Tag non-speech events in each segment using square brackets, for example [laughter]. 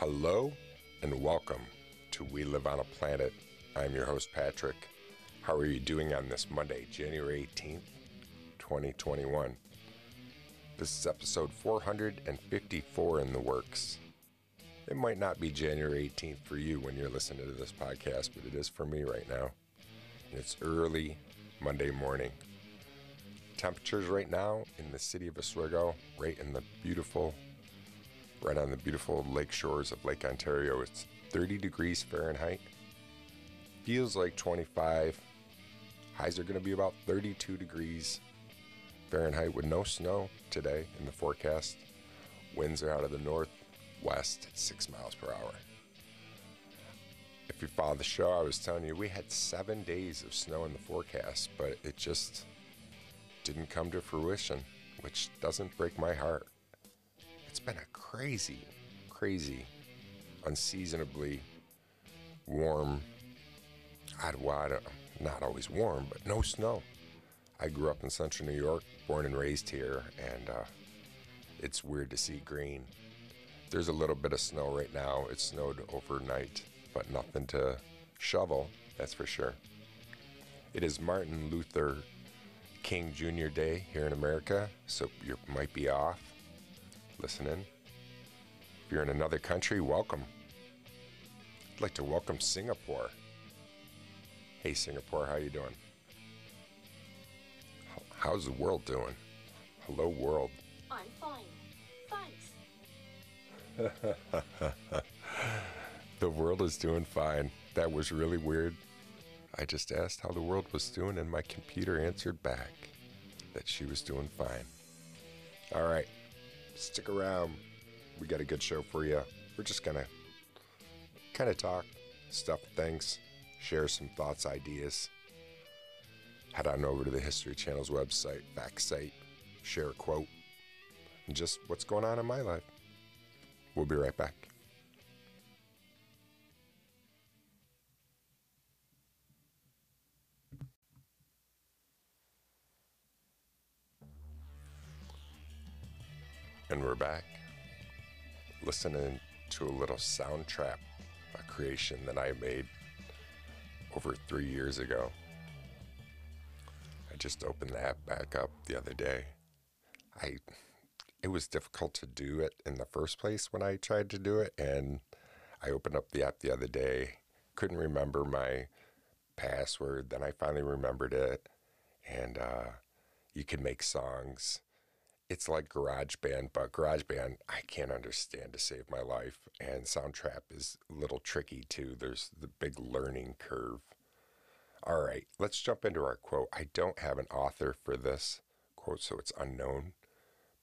Hello and welcome to We Live on a Planet. I'm your host, Patrick. How are you doing on this Monday, January 18th, 2021? This is episode 454 in the works. It might not be January 18th for you when you're listening to this podcast, but it is for me right now. And it's early Monday morning. Temperatures right now in the city of Oswego, right in the beautiful, right on the beautiful lake shores of Lake Ontario, it's 30 degrees Fahrenheit. Feels like 25. Highs are going to be about 32 degrees Fahrenheit with no snow today in the forecast. Winds are out of the northwest, 6 miles per hour. If you follow the show, I was telling you we had seven days of snow in the forecast, but it just didn't come to fruition, which doesn't break my heart. It's been a crazy, crazy, unseasonably warm, I, well, not always warm, but no snow. I grew up in central New York, born and raised here, and uh, it's weird to see green. There's a little bit of snow right now. It snowed overnight, but nothing to shovel, that's for sure. It is Martin Luther King Jr. Day here in America, so you might be off listening. If you're in another country, welcome. I'd like to welcome Singapore. Hey Singapore, how you doing? How's the world doing? Hello world. I'm fine. Thanks. [laughs] the world is doing fine. That was really weird. I just asked how the world was doing, and my computer answered back that she was doing fine. All right, stick around. We got a good show for you. We're just gonna kind of talk, stuff, things, share some thoughts, ideas. Head on over to the History Channel's website, fact site, share a quote, and just what's going on in my life. We'll be right back. And we're back listening to a little soundtrack, a creation that I made over three years ago. I just opened the app back up the other day. I it was difficult to do it in the first place when I tried to do it and I opened up the app the other day, couldn't remember my password, then I finally remembered it and uh, you can make songs it's like GarageBand, but GarageBand I can't understand to save my life, and Soundtrap is a little tricky too. There's the big learning curve. All right, let's jump into our quote. I don't have an author for this quote, so it's unknown,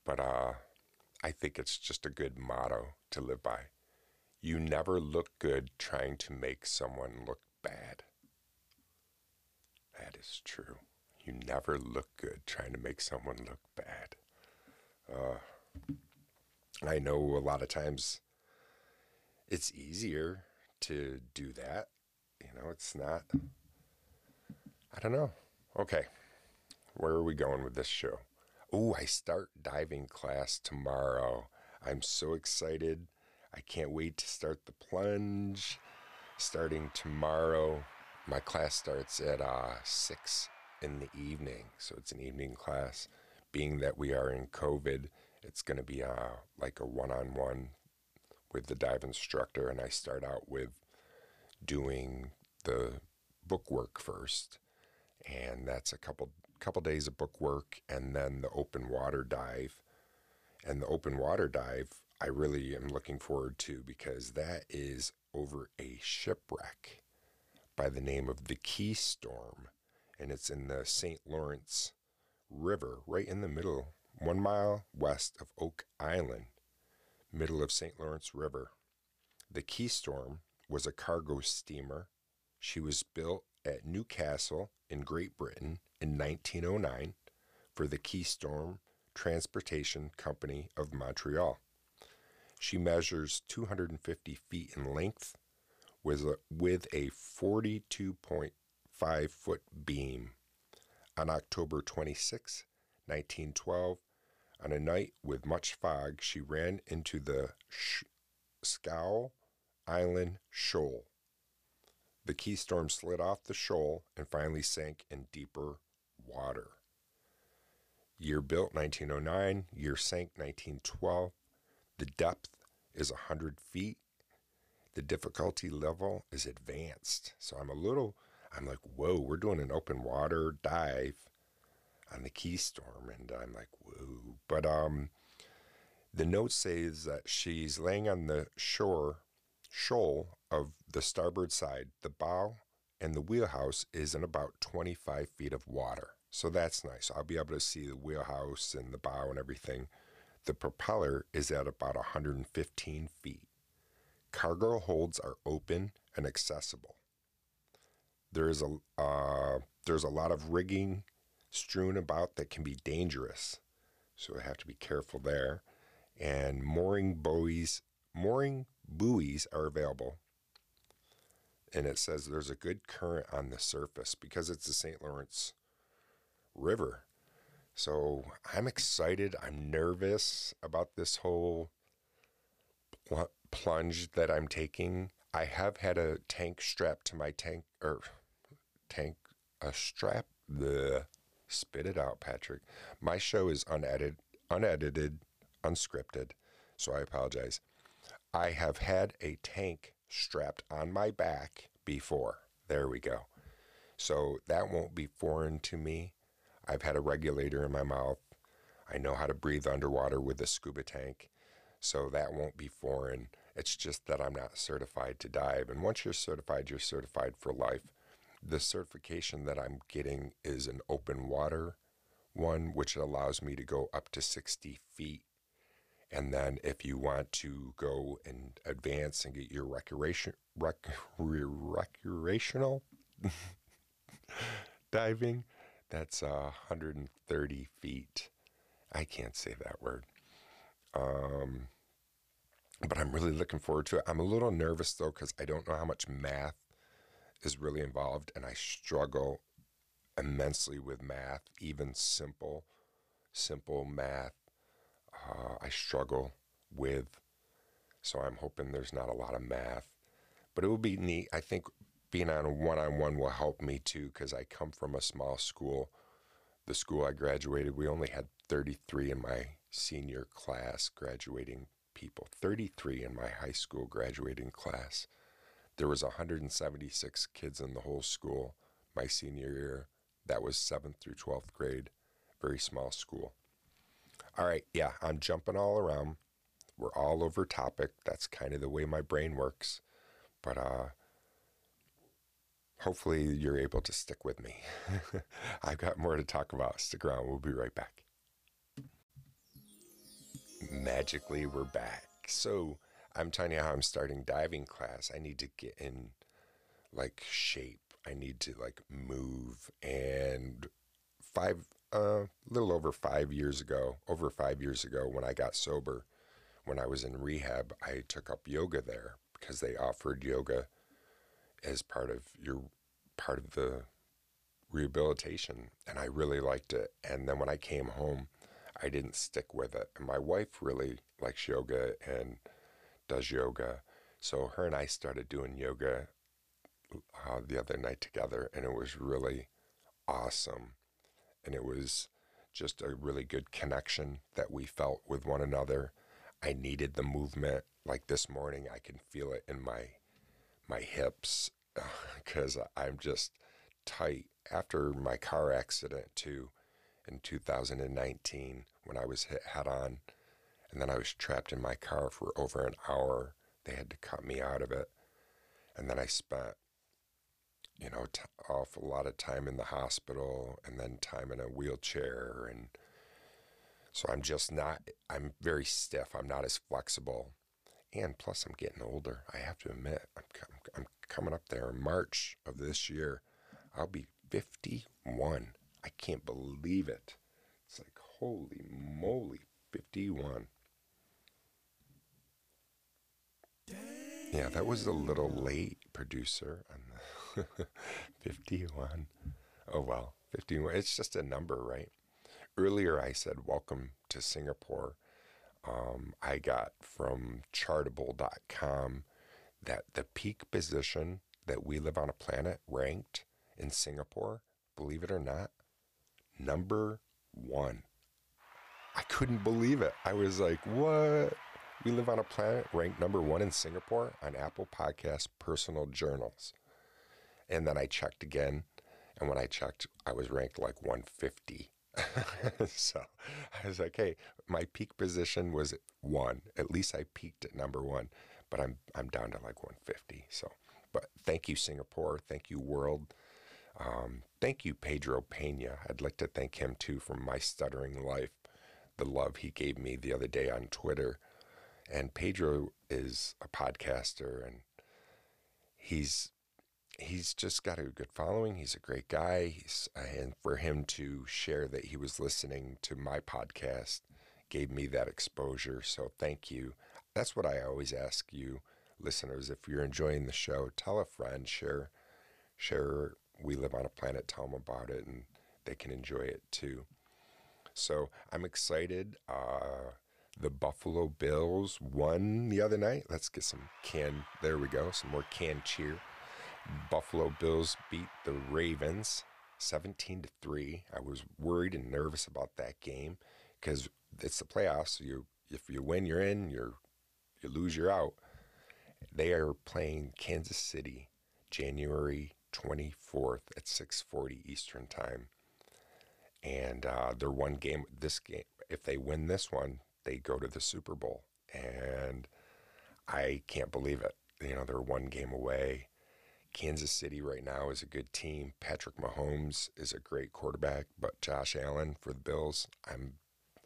but uh, I think it's just a good motto to live by. You never look good trying to make someone look bad. That is true. You never look good trying to make someone look bad. Uh, I know a lot of times it's easier to do that. You know, it's not, I don't know. Okay, where are we going with this show? Oh, I start diving class tomorrow. I'm so excited. I can't wait to start the plunge starting tomorrow. My class starts at uh, 6 in the evening, so it's an evening class being that we are in COVID, it's going to be uh, like a one on one with the dive instructor. And I start out with doing the book work first. And that's a couple couple days of book work and then the open water dive. And the open water dive, I really am looking forward to because that is over a shipwreck by the name of the Keystorm. And it's in the St. Lawrence River right in the middle, one mile west of Oak Island, middle of St. Lawrence River. The Keystorm was a cargo steamer. She was built at Newcastle in Great Britain in 1909 for the Keystorm Transportation Company of Montreal. She measures 250 feet in length with a, with a 42.5 foot beam on October 26, 1912, on a night with much fog, she ran into the sh- Scow Island Shoal. The Keystorm slid off the shoal and finally sank in deeper water. Year built 1909, year sank 1912. The depth is 100 feet. The difficulty level is advanced. So I'm a little, I'm like, whoa, we're doing an open water dive on the Keystorm. And I'm like, whoa. But um, the note says that she's laying on the shore, shoal of the starboard side. The bow and the wheelhouse is in about 25 feet of water. So that's nice. I'll be able to see the wheelhouse and the bow and everything. The propeller is at about 115 feet. Cargo holds are open and accessible. There is a uh, there's a lot of rigging strewn about that can be dangerous, so I have to be careful there. And mooring buoys mooring buoys are available. And it says there's a good current on the surface because it's the St. Lawrence River. So I'm excited. I'm nervous about this whole plunge that I'm taking. I have had a tank strapped to my tank or tank a strap the spit it out, Patrick. My show is unedited, unedited, unscripted, so I apologize. I have had a tank strapped on my back before. There we go. So that won't be foreign to me. I've had a regulator in my mouth. I know how to breathe underwater with a scuba tank. So that won't be foreign. It's just that I'm not certified to dive. And once you're certified, you're certified for life. The certification that I'm getting is an open water one, which allows me to go up to 60 feet. And then if you want to go and advance and get your recreation, rec, [laughs] recreational [laughs] diving, that's uh, 130 feet. I can't say that word. Um, but I'm really looking forward to it. I'm a little nervous though because I don't know how much math is really involved, and I struggle immensely with math, even simple, simple math. Uh, I struggle with. So I'm hoping there's not a lot of math, but it will be neat. I think being on a one-on-one will help me too because I come from a small school. The school I graduated, we only had 33 in my senior class graduating people, 33 in my high school graduating class. There was 176 kids in the whole school my senior year. That was 7th through 12th grade, very small school. All right, yeah, I'm jumping all around. We're all over topic. That's kind of the way my brain works. But uh hopefully you're able to stick with me. [laughs] I've got more to talk about. Stick around. We'll be right back magically we're back. So I'm telling you how I'm starting diving class. I need to get in like shape. I need to like move. And five, a uh, little over five years ago, over five years ago, when I got sober, when I was in rehab, I took up yoga there because they offered yoga as part of your part of the rehabilitation, and I really liked it. And then when I came home I didn't stick with it. And my wife really likes yoga and does yoga. So her and I started doing yoga uh, the other night together, and it was really awesome. And it was just a really good connection that we felt with one another. I needed the movement. Like this morning, I can feel it in my my hips [laughs] because I'm just tight after my car accident too in 2019 when I was hit head on. And then I was trapped in my car for over an hour. They had to cut me out of it. And then I spent, you know, t- off a lot of time in the hospital and then time in a wheelchair. And so I'm just not, I'm very stiff. I'm not as flexible. And plus, I'm getting older. I have to admit, I'm, I'm coming up there in March of this year. I'll be 51. I can't believe it. It's like, holy moly, 51. Yeah, that was a little late, producer. [laughs] 51. Oh, well, 51. It's just a number, right? Earlier, I said, welcome to Singapore. Um, I got from chartable.com that the peak position that we live on a planet ranked in Singapore, believe it or not, number one. I couldn't believe it. I was like, what? We live on a planet ranked number one in Singapore on Apple Podcast personal journals. And then I checked again. And when I checked, I was ranked like 150. [laughs] so I was like, hey, my peak position was one. At least I peaked at number one, but I'm I'm down to like 150. So, but thank you, Singapore. Thank you, world. Um, thank you, Pedro Pena. I'd like to thank him too for my stuttering life, the love he gave me the other day on Twitter. And Pedro is a podcaster and he's he's just got a good following. He's a great guy. He's, and for him to share that he was listening to my podcast gave me that exposure. So thank you. That's what I always ask you, listeners. If you're enjoying the show, tell a friend, share, share. We live on a planet. Tell them about it, and they can enjoy it too. So I'm excited. Uh, the Buffalo Bills won the other night. Let's get some can. There we go. Some more can cheer. Buffalo Bills beat the Ravens 17 to 3. I was worried and nervous about that game because it's the playoffs. You if you win, you're in. You're you lose, you're out. They are playing Kansas City January 24th at 6:40 Eastern Time. And uh, they're one game this game if they win this one, they go to the Super Bowl. And I can't believe it. You know, they're one game away Kansas City right now is a good team. Patrick Mahomes is a great quarterback, but Josh Allen for the Bills, I'm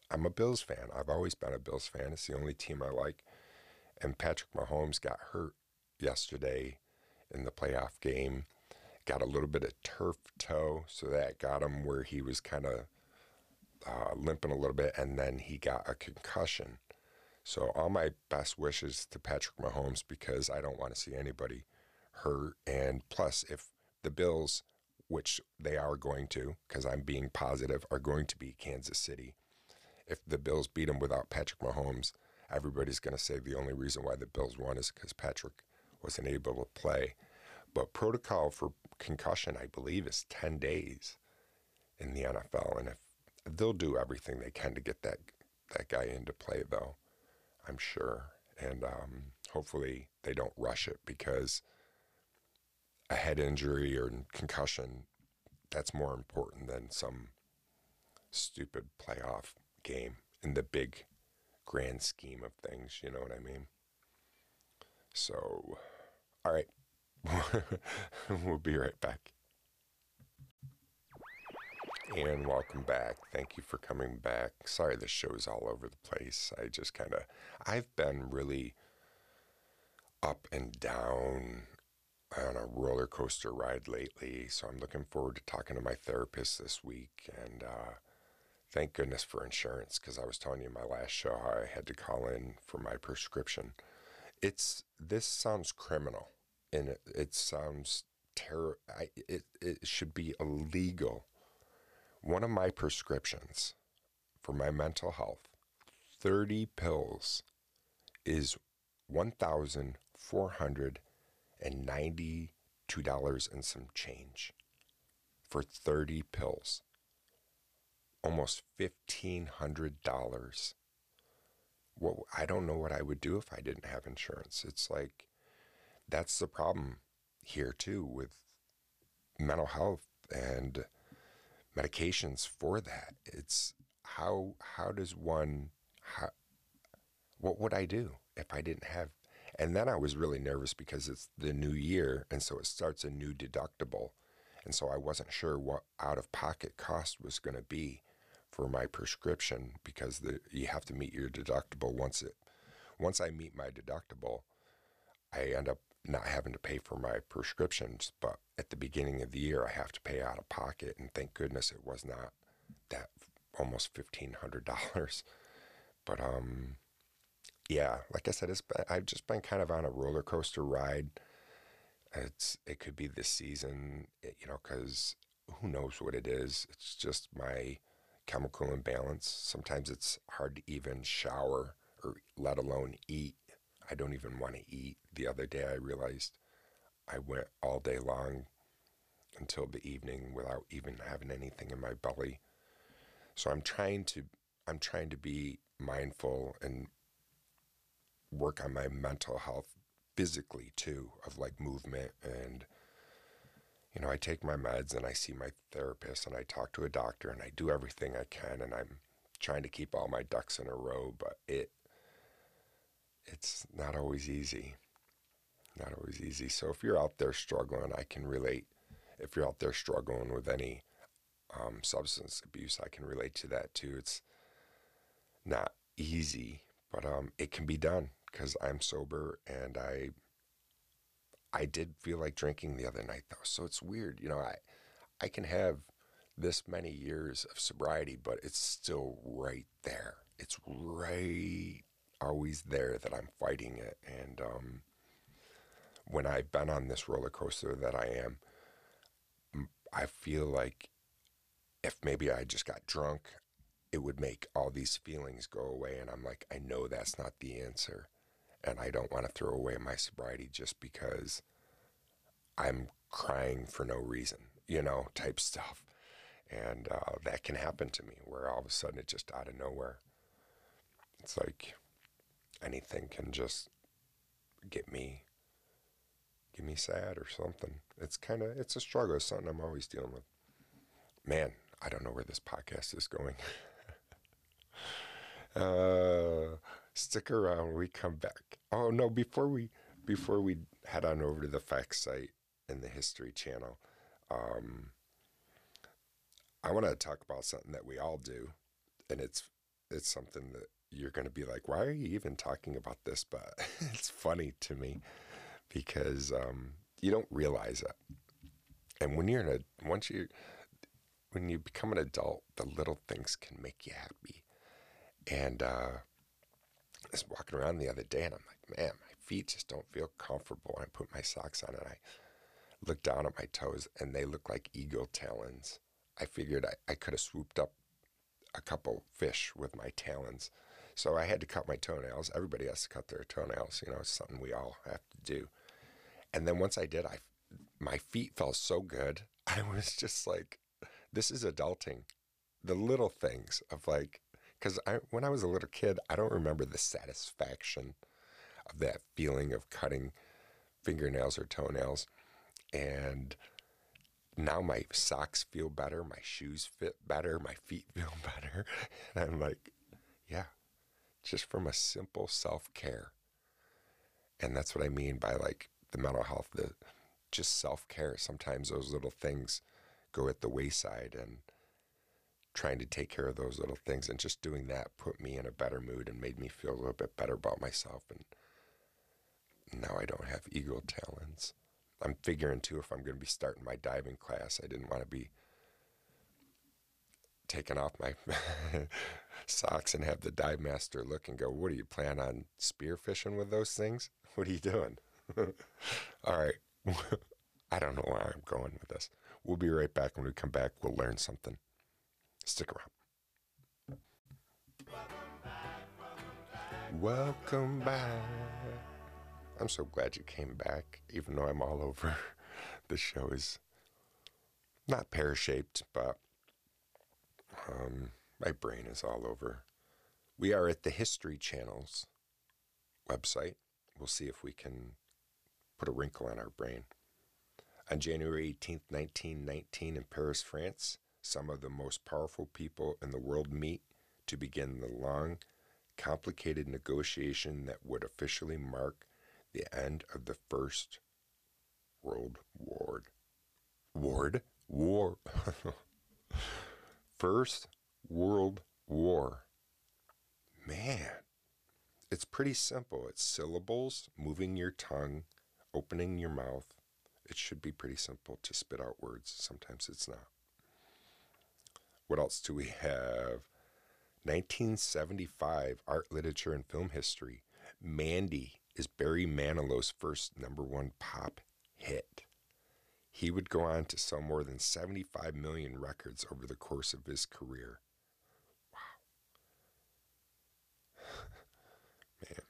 I'm a Bills fan. I've always been a Bills fan. It's the only team I like. And Patrick Mahomes got hurt yesterday in the playoff game. Got a little bit of turf toe, so that got him where he was kind of uh, limping a little bit, and then he got a concussion. So all my best wishes to Patrick Mahomes because I don't want to see anybody hurt. And plus, if the Bills, which they are going to, because I'm being positive, are going to be Kansas City, if the Bills beat them without Patrick Mahomes, everybody's going to say the only reason why the Bills won is because Patrick wasn't able to play. But protocol for concussion, I believe, is 10 days in the NFL. And if they'll do everything they can to get that that guy into play, though, I'm sure. And um, hopefully they don't rush it because a head injury or concussion, that's more important than some stupid playoff game in the big grand scheme of things. You know what I mean? So, all right. [laughs] we'll be right back. And welcome back. Thank you for coming back. Sorry the show's all over the place. I just kind of, I've been really up and down on a roller coaster ride lately, so I'm looking forward to talking to my therapist this week. And uh, thank goodness for insurance because I was telling you in my last show how I had to call in for my prescription. It's this sounds criminal, and it, it sounds terror. I, it it should be illegal. One of my prescriptions for my mental health, thirty pills, is one thousand four hundred and $92 and some change for 30 pills. Almost $1,500. What I don't know what I would do if I didn't have insurance. It's like that's the problem here too with mental health and medications for that. It's how how does one how, what would I do if I didn't have and then I was really nervous because it's the new year. And so it starts a new deductible. And so I wasn't sure what out of pocket cost was going to be for my prescription because the, you have to meet your deductible once it once I meet my deductible, I end up not having to pay for my prescriptions. But at the beginning of the year, I have to pay out of pocket. And thank goodness it was not that almost $1,500. [laughs] But, um, yeah, like I said, it's been, I've just been kind of on a roller coaster ride. It's it could be this season, you know, because who knows what it is. It's just my chemical imbalance. Sometimes it's hard to even shower or let alone eat. I don't even want to eat. The other day I realized I went all day long until the evening without even having anything in my belly. So I'm trying to I'm trying to be mindful and work on my mental health physically too of like movement and you know, I take my meds and I see my therapist and I talk to a doctor and I do everything I can and I'm trying to keep all my ducks in a row, but it it's not always easy. Not always easy. So if you're out there struggling, I can relate. If you're out there struggling with any um, substance abuse, I can relate to that too. It's not easy, but um, it can be done because I'm sober and I I did feel like drinking the other night though. So it's weird, you know, I I can have this many years of sobriety, but it's still right there. It's right always there that I'm fighting it. And um, when I've been on this roller coaster that I am, I feel like if maybe I just got drunk, it would make all these feelings go away. And I'm like, I know that's not the answer and I don't want to throw away my sobriety just because I'm crying for no reason, you know, [laughs] type stuff. And uh, that can happen to me where all of a sudden it just out of nowhere. It's like anything can just get me get me sad or something. It's kind of it's a struggle. It's something I'm always dealing with. Man, I don't know where this podcast is going. [laughs] uh, stick around. We come back. Oh no! Before we before we head on over to the facts site and the History Channel, um, I want to talk about something that we all do, and it's it's something that you're going to be like, why are you even talking about this? But [laughs] it's funny to me because um, you don't realize it. And when you're in a once you when you become an adult, the little things can make you happy. And uh, I was walking around the other day and I'm like, man, my feet just don't feel comfortable. And I put my socks on and I look down at my toes and they look like eagle talons. I figured I, I could have swooped up a couple fish with my talons. So I had to cut my toenails. Everybody has to cut their toenails. You know, it's something we all have to do. And then once I did, I my feet felt so good. [laughs] I was just like, this is adulting. The little things of like because I, when I was a little kid, I don't remember the satisfaction of that feeling of cutting fingernails or toenails. And now my socks feel better, my shoes fit better, my feet [laughs] feel better. And I'm like, just from a simple self care. And that's what I mean by like the mental health, the just self care. Sometimes those little things go at the wayside and trying to take care of those little things and just doing that put me in a better mood and made me feel a little bit better about myself and now I don't have eagle talons. I'm figuring too if I'm going to be starting my diving class, I didn't want to be taking off my [laughs] socks and have the dive master look and go, "What do you plan on spear fishing with those things? [laughs] What are you doing?" [laughs] All right. [laughs] I don't know where I'm going with this. We'll be right back. When we come back, we'll learn something. Stick around. Welcome back. I'm so glad you came back, even though I'm all over. The show is not pear shaped, but um, my brain is all over. We are at the History Channel's website. We'll see if we can put a wrinkle on our brain. On January 18th, 1919, in Paris, France, some of the most powerful people in the world meet to begin the long, complicated negotiation that would officially mark the end of the First World War. Ward? War. [laughs] First World War. Man, it's pretty simple. It's syllables, moving your tongue, opening your mouth. It should be pretty simple to spit out words. Sometimes it's not. What else do we have? 1975 art, literature, and film history. Mandy is Barry Manilow's first number one pop hit. He would go on to sell more than 75 million records over the course of his career.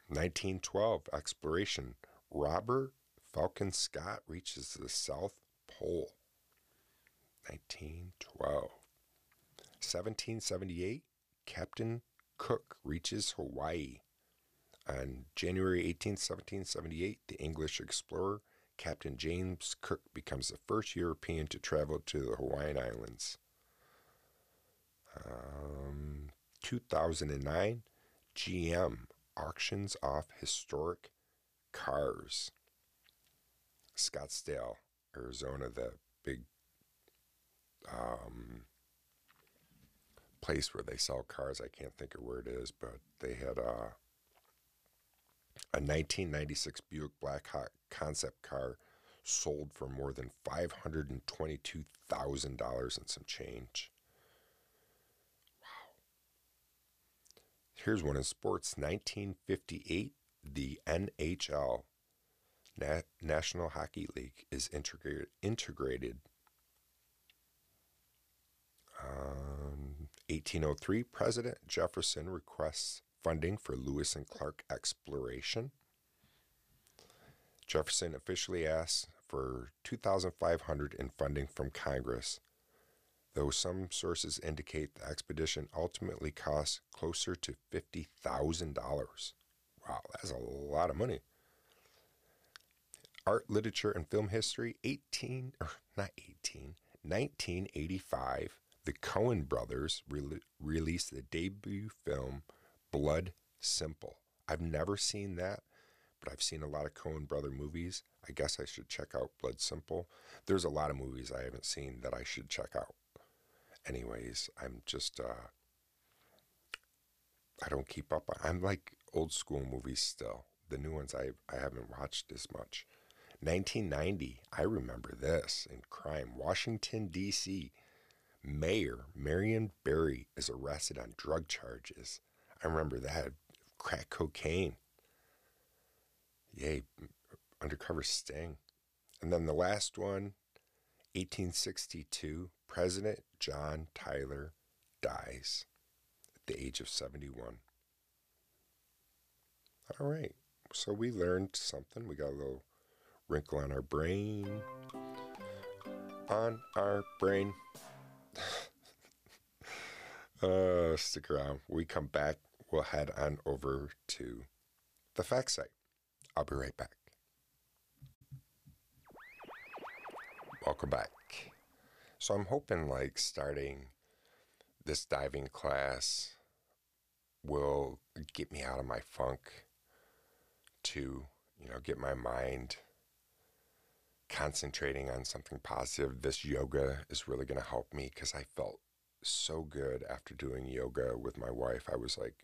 1912 exploration. Robert Falcon Scott reaches the South Pole. 1912. 1778 Captain Cook reaches Hawaii. On January 18, 1778, the English explorer Captain James Cook becomes the first European to travel to the Hawaiian Islands. Um, 2009, GM auctions off historic cars. Scottsdale, Arizona, the big um, place where they sell cars. I can't think of where it is, but they had a, a 1996 Buick Blackhawk concept car sold for more than $522,000 and some change. Here's one in sports 1958, the NHL, Na- National Hockey League, is integrated, integrated um, 1803, President Jefferson requests funding for Lewis and Clark exploration. Jefferson officially asks for 2500 in funding from Congress, though some sources indicate the expedition ultimately cost closer to $50,000. Wow, that's a lot of money. Art, literature, and film history, 18, or [laughs] er, not 18, 1985 the Coen brothers re- released the debut film Blood Simple. I've never seen that, but I've seen a lot of Coen brother movies. I guess I should check out Blood Simple. There's a lot of movies I haven't seen that I should check out. Anyways, I'm just uh I don't keep up. I'm like old school movies still. The new ones I I haven't watched as much. 1990, I remember this in crime. Washington D.C. Mayor Marion Barry is arrested on drug charges. I remember that. Crack cocaine. Yay, undercover sting. And then the last one, 1862, President John Tyler dies at the age of 71. All right, so we learned something. We got a little wrinkle on our brain. On our brain. [laughs] uh, stick around. we come back, we'll head on over to the fact site. I'll be right back. Welcome back. So I'm hoping like starting this diving class will get me out of my funk to, you know, get my mind concentrating on something positive. This yoga is really going to help me because I felt so good after doing yoga with my wife. I was like,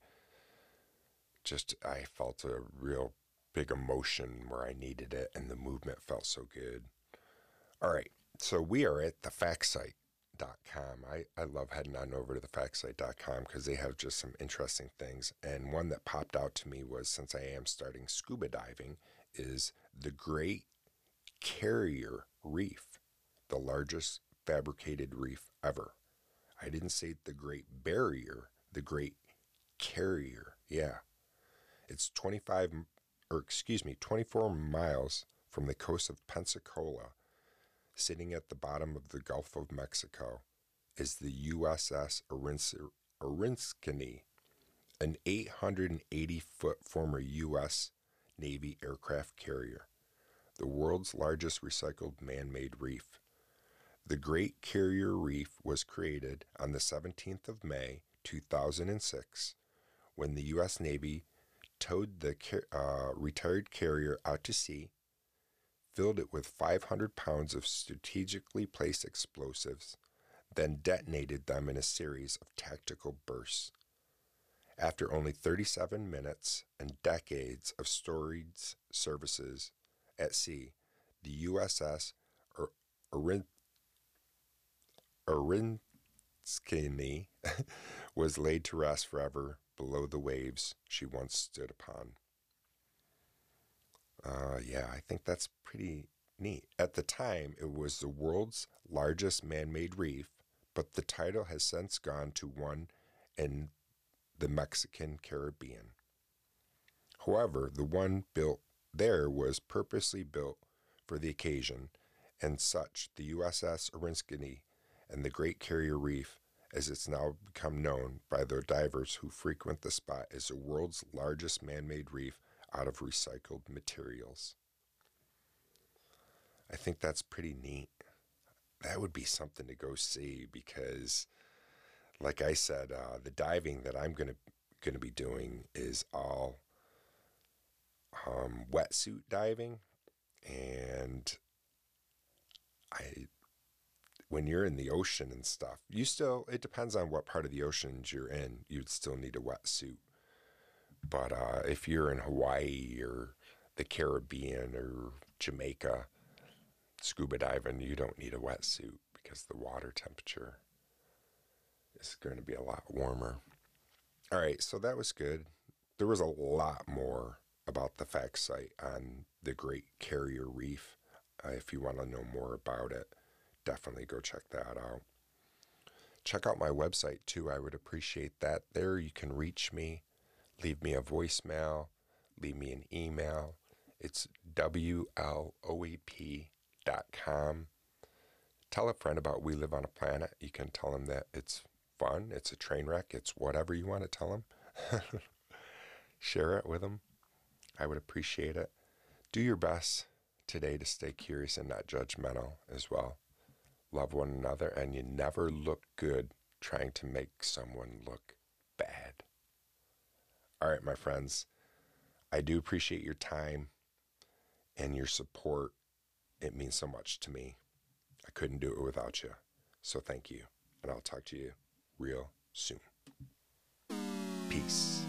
just, I felt a real big emotion where I needed it, and the movement felt so good. All right, so we are at thefactsite.com. I, I love heading on over to thefactsite.com because they have just some interesting things. And one that popped out to me was since I am starting scuba diving, is the Great Carrier Reef, the largest fabricated reef ever. I didn't say the Great Barrier, the Great Carrier. Yeah. It's 25, or excuse me, 24 miles from the coast of Pensacola, sitting at the bottom of the Gulf of Mexico, is the USS Oriskany, an 880 foot former U.S. Navy aircraft carrier, the world's largest recycled man made reef. The Great Carrier Reef was created on the 17th of May, 2006, when the U.S. Navy towed the uh, retired carrier out to sea, filled it with 500 pounds of strategically placed explosives, then detonated them in a series of tactical bursts. After only 37 minutes and decades of storage services at sea, the USS Oriskany [laughs] was laid to rest forever below the waves she once stood upon. Uh, yeah, I think that's pretty neat. At the time, it was the world's largest man made reef, but the title has since gone to one in the Mexican Caribbean. However, the one built there was purposely built for the occasion, and such the USS Oriskany and the Great Carrier Reef, as it's now become known by the divers who frequent the spot, is the world's largest man made reef out of recycled materials. I think that's pretty neat. That would be something to go see because, like I said, uh, the diving that I'm gonna gonna be doing is all um, wetsuit diving, and I when you're in the ocean and stuff, you still it depends on what part of the oceans you're in. You'd still need a wetsuit, but uh, if you're in Hawaii or the Caribbean or Jamaica, scuba diving, you don't need a wetsuit because the water temperature is going to be a lot warmer. All right, so that was good. There was a lot more about the fact site on the Great Carrier Reef. Uh, if you want to know more about it, definitely go check that out. Check out my website too. I would appreciate that. There you can reach me, leave me a voicemail, leave me an email. It's WLOAP.com. Tell a friend about We Live on a Planet. You can tell them that it's fun, it's a train wreck, it's whatever you want to tell them. [laughs] Share it with them. I would appreciate it. Do your best today to stay curious and not judgmental as well. Love one another, and you never look good trying to make someone look bad. All right, my friends, I do appreciate your time and your support. It means so much to me. I couldn't do it without you. So thank you, and I'll talk to you real soon. Peace.